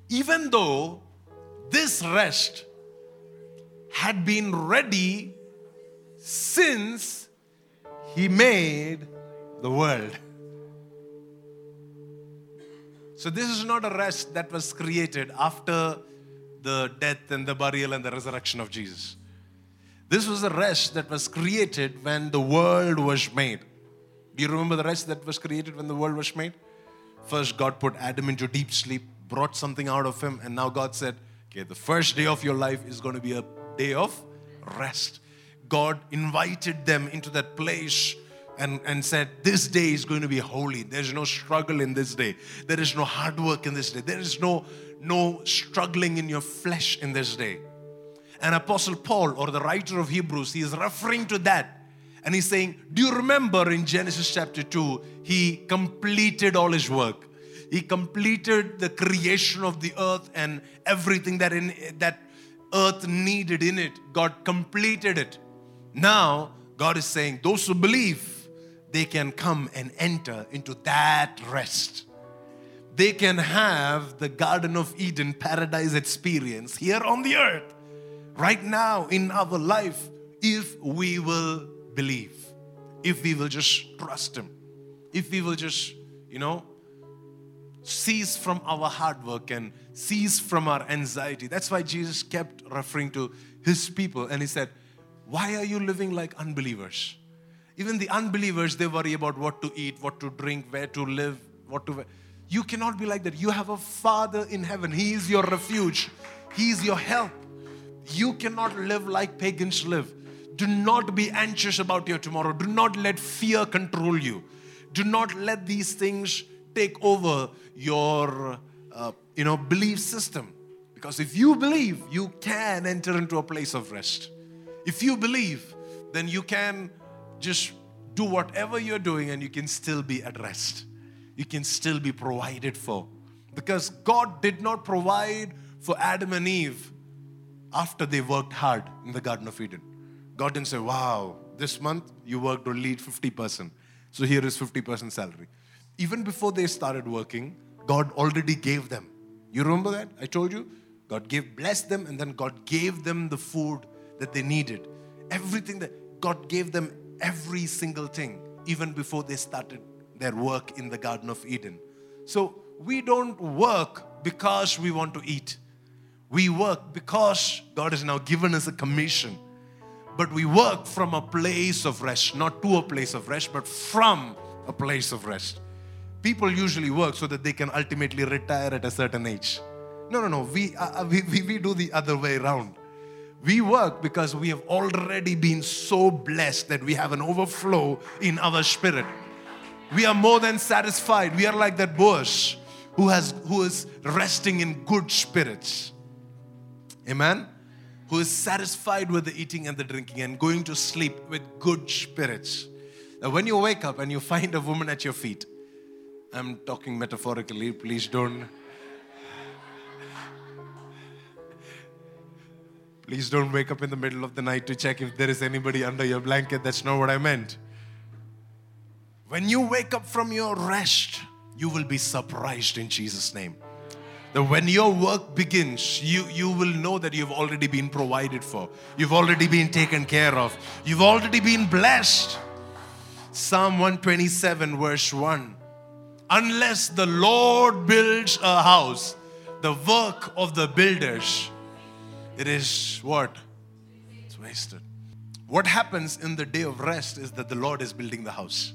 Even though this rest had been ready since he made the world. So, this is not a rest that was created after the death and the burial and the resurrection of Jesus. This was a rest that was created when the world was made. Do you remember the rest that was created when the world was made? First, God put Adam into deep sleep, brought something out of him, and now God said, Okay, the first day of your life is going to be a day of rest. God invited them into that place and, and said, This day is going to be holy. There's no struggle in this day. There is no hard work in this day. There is no, no struggling in your flesh in this day. And Apostle Paul, or the writer of Hebrews, he is referring to that. And he's saying, Do you remember in Genesis chapter 2, he completed all his work? He completed the creation of the earth and everything that in that earth needed in it. God completed it. Now, God is saying, those who believe, they can come and enter into that rest. They can have the Garden of Eden paradise experience here on the earth, right now in our life, if we will believe, if we will just trust Him, if we will just, you know, cease from our hard work and cease from our anxiety. That's why Jesus kept referring to his people and he said, Why are you living like unbelievers? Even the unbelievers, they worry about what to eat, what to drink, where to live, what to. You cannot be like that. You have a Father in heaven, He is your refuge, He is your help. You cannot live like pagans live. Do not be anxious about your tomorrow. Do not let fear control you. Do not let these things take over your uh, you know belief system because if you believe you can enter into a place of rest if you believe then you can just do whatever you're doing and you can still be at rest you can still be provided for because god did not provide for adam and eve after they worked hard in the garden of eden god didn't say wow this month you worked only 50% so here is 50% salary even before they started working, God already gave them. You remember that? I told you? God gave, blessed them, and then God gave them the food that they needed. Everything that God gave them, every single thing, even before they started their work in the Garden of Eden. So we don't work because we want to eat. We work because God has now given us a commission. But we work from a place of rest, not to a place of rest, but from a place of rest people usually work so that they can ultimately retire at a certain age. No, no, no. We, uh, uh, we, we, we do the other way around. We work because we have already been so blessed that we have an overflow in our spirit. We are more than satisfied. We are like that Boaz who has who is resting in good spirits. Amen. Who is satisfied with the eating and the drinking and going to sleep with good spirits. Now, when you wake up and you find a woman at your feet, I'm talking metaphorically, please don't. Please don't wake up in the middle of the night to check if there is anybody under your blanket. That's not what I meant. When you wake up from your rest, you will be surprised in Jesus' name. That when your work begins, you, you will know that you've already been provided for, you've already been taken care of, you've already been blessed. Psalm 127, verse 1 Unless the Lord builds a house, the work of the builders, it is what? It's wasted. What happens in the day of rest is that the Lord is building the house.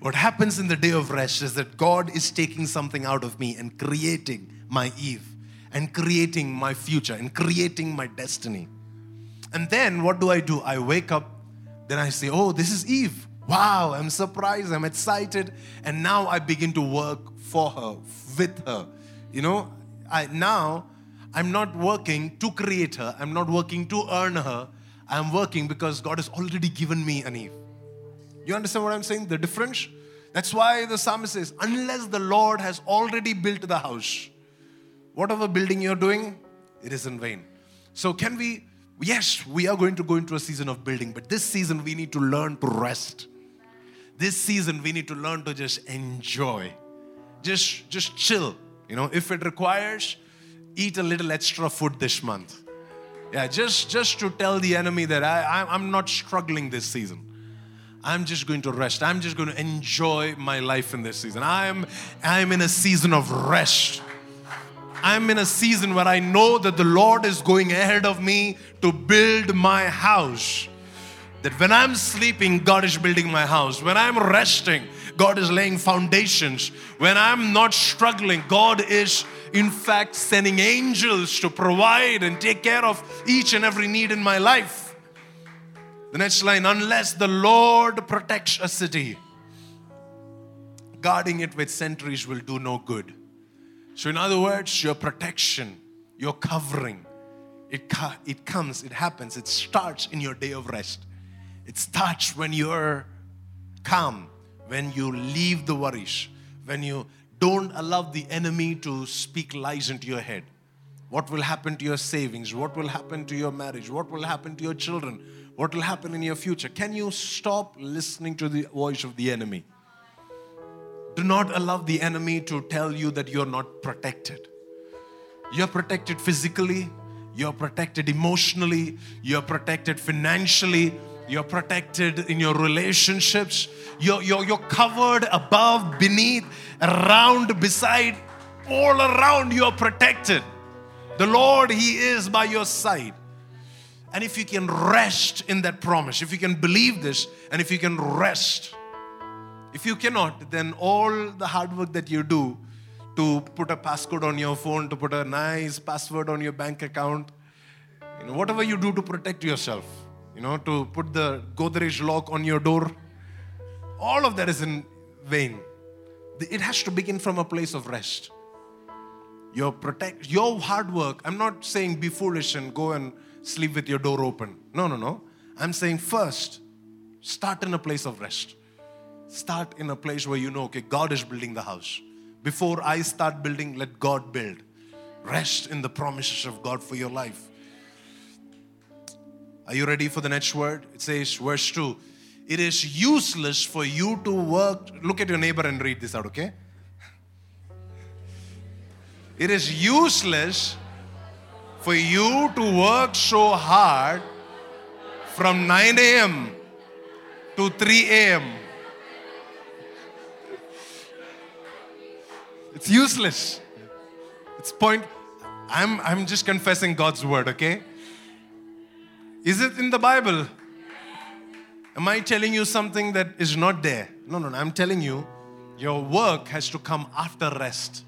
What happens in the day of rest is that God is taking something out of me and creating my Eve and creating my future and creating my destiny. And then what do I do? I wake up, then I say, Oh, this is Eve. Wow, I'm surprised, I'm excited, and now I begin to work for her, with her. You know, I now I'm not working to create her, I'm not working to earn her. I'm working because God has already given me an Eve. You understand what I'm saying? The difference? That's why the psalmist says, unless the Lord has already built the house, whatever building you're doing, it is in vain. So, can we, yes, we are going to go into a season of building, but this season we need to learn to rest. This season we need to learn to just enjoy. Just, just chill. You know, if it requires, eat a little extra food this month. Yeah, just, just to tell the enemy that I, I'm not struggling this season. I'm just going to rest. I'm just going to enjoy my life in this season. I'm, I'm in a season of rest. I'm in a season where I know that the Lord is going ahead of me to build my house. That when I'm sleeping, God is building my house. When I'm resting, God is laying foundations. When I'm not struggling, God is, in fact, sending angels to provide and take care of each and every need in my life. The next line unless the Lord protects a city, guarding it with sentries will do no good. So, in other words, your protection, your covering, it, it comes, it happens, it starts in your day of rest. It starts when you're calm, when you leave the worries, when you don't allow the enemy to speak lies into your head. What will happen to your savings? What will happen to your marriage? What will happen to your children? What will happen in your future? Can you stop listening to the voice of the enemy? Do not allow the enemy to tell you that you're not protected. You're protected physically, you're protected emotionally, you're protected financially, you're protected in your relationships, you're, you're, you're covered above, beneath, around, beside, all around, you're protected. The Lord, He is by your side. And if you can rest in that promise, if you can believe this, and if you can rest, if you cannot, then all the hard work that you do to put a passcode on your phone, to put a nice password on your bank account, you know, whatever you do to protect yourself, you know, to put the Godrej lock on your door, all of that is in vain. It has to begin from a place of rest. Your protect your hard work. I'm not saying be foolish and go and sleep with your door open. No, no, no. I'm saying first, start in a place of rest. Start in a place where you know, okay, God is building the house. Before I start building, let God build. Rest in the promises of God for your life. Are you ready for the next word? It says, verse 2 It is useless for you to work. Look at your neighbor and read this out, okay? It is useless for you to work so hard from 9 a.m. to 3 a.m. It's useless. It's point. I'm, I'm just confessing God's word, okay? Is it in the Bible? Am I telling you something that is not there? No, no, no. I'm telling you, your work has to come after rest.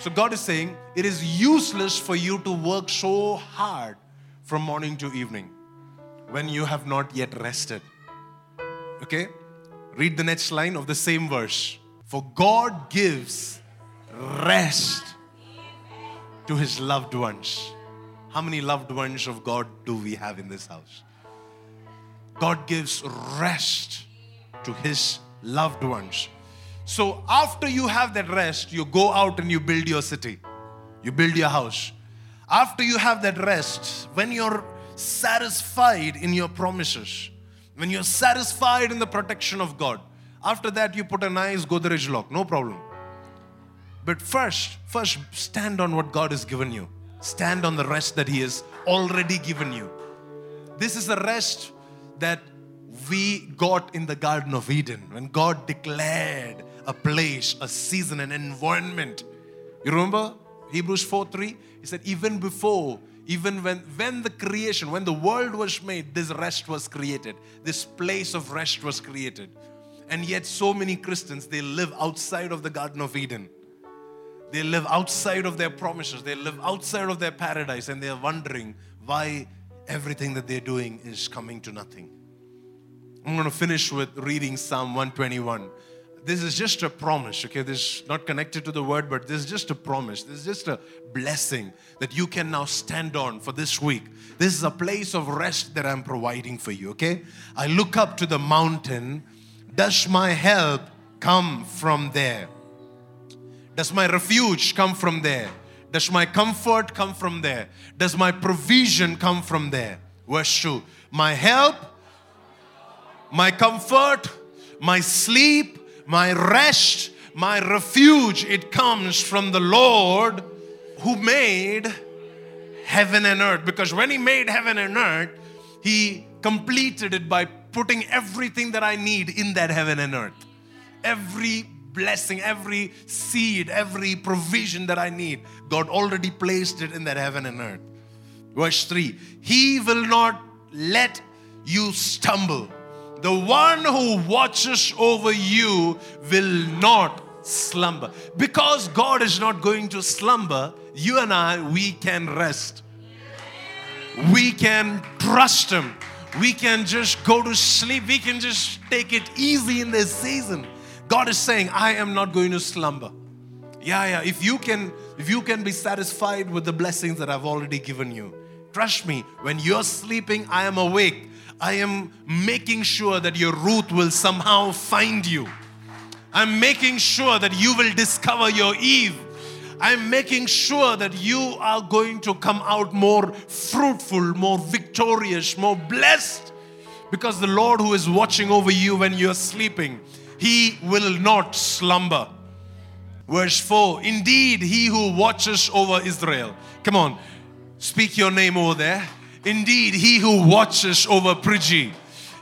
So God is saying, it is useless for you to work so hard from morning to evening when you have not yet rested. Okay? Read the next line of the same verse. For God gives rest to his loved ones. How many loved ones of God do we have in this house? God gives rest to his loved ones. So after you have that rest, you go out and you build your city, you build your house. After you have that rest, when you're satisfied in your promises, when you're satisfied in the protection of God, after that you put a nice Godrej lock, no problem. But first, first stand on what God has given you. Stand on the rest that He has already given you. This is the rest that we got in the Garden of Eden when God declared a place, a season, an environment. You remember Hebrews 4 3? He said, even before, even when, when the creation, when the world was made, this rest was created. This place of rest was created. And yet, so many Christians, they live outside of the Garden of Eden they live outside of their promises, they live outside of their paradise, and they're wondering why everything that they're doing is coming to nothing. I'm going to finish with reading Psalm 121. This is just a promise, okay? This is not connected to the word, but this is just a promise. This is just a blessing that you can now stand on for this week. This is a place of rest that I'm providing for you, okay? I look up to the mountain. Does my help come from there? Does my refuge come from there? Does my comfort come from there? Does my provision come from there? Verse 2 My help, my comfort, my sleep, my rest, my refuge, it comes from the Lord who made heaven and earth. Because when He made heaven and earth, He completed it by putting everything that I need in that heaven and earth. Every blessing, every seed, every provision that I need, God already placed it in that heaven and earth. Verse 3 He will not let you stumble. The one who watches over you will not slumber. Because God is not going to slumber, you and I, we can rest. We can trust Him. We can just go to sleep. We can just take it easy in this season. God is saying, I am not going to slumber. Yeah, yeah. If you can, if you can be satisfied with the blessings that I've already given you, trust me, when you're sleeping, I am awake. I am making sure that your Ruth will somehow find you. I'm making sure that you will discover your Eve. I'm making sure that you are going to come out more fruitful, more victorious, more blessed. Because the Lord who is watching over you when you're sleeping, He will not slumber. Verse 4 Indeed, He who watches over Israel. Come on, speak your name over there. Indeed, He who watches over Priji.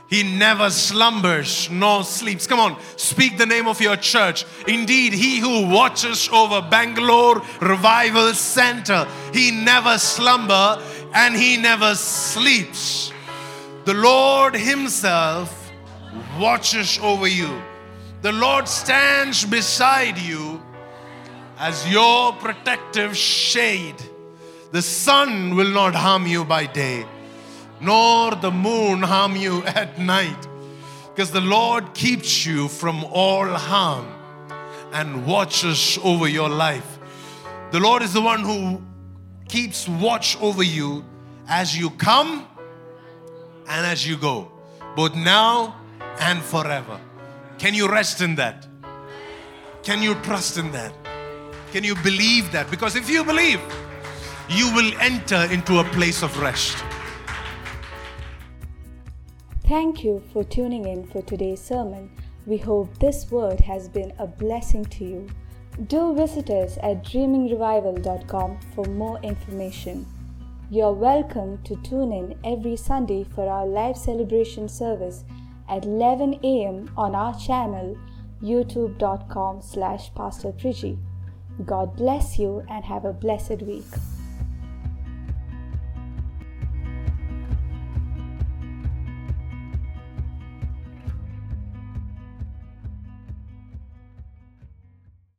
He never slumbers nor sleeps. Come on, speak the name of your church. Indeed, he who watches over Bangalore Revival Center, he never slumber and he never sleeps. The Lord himself watches over you. The Lord stands beside you as your protective shade. The sun will not harm you by day nor the moon harm you at night, because the Lord keeps you from all harm and watches over your life. The Lord is the one who keeps watch over you as you come and as you go, both now and forever. Can you rest in that? Can you trust in that? Can you believe that? Because if you believe, you will enter into a place of rest. Thank you for tuning in for today's sermon. We hope this word has been a blessing to you. Do visit us at dreamingrevival.com for more information. You're welcome to tune in every Sunday for our live celebration service at 11 a.m. on our channel youtube.com slash pastor God bless you and have a blessed week.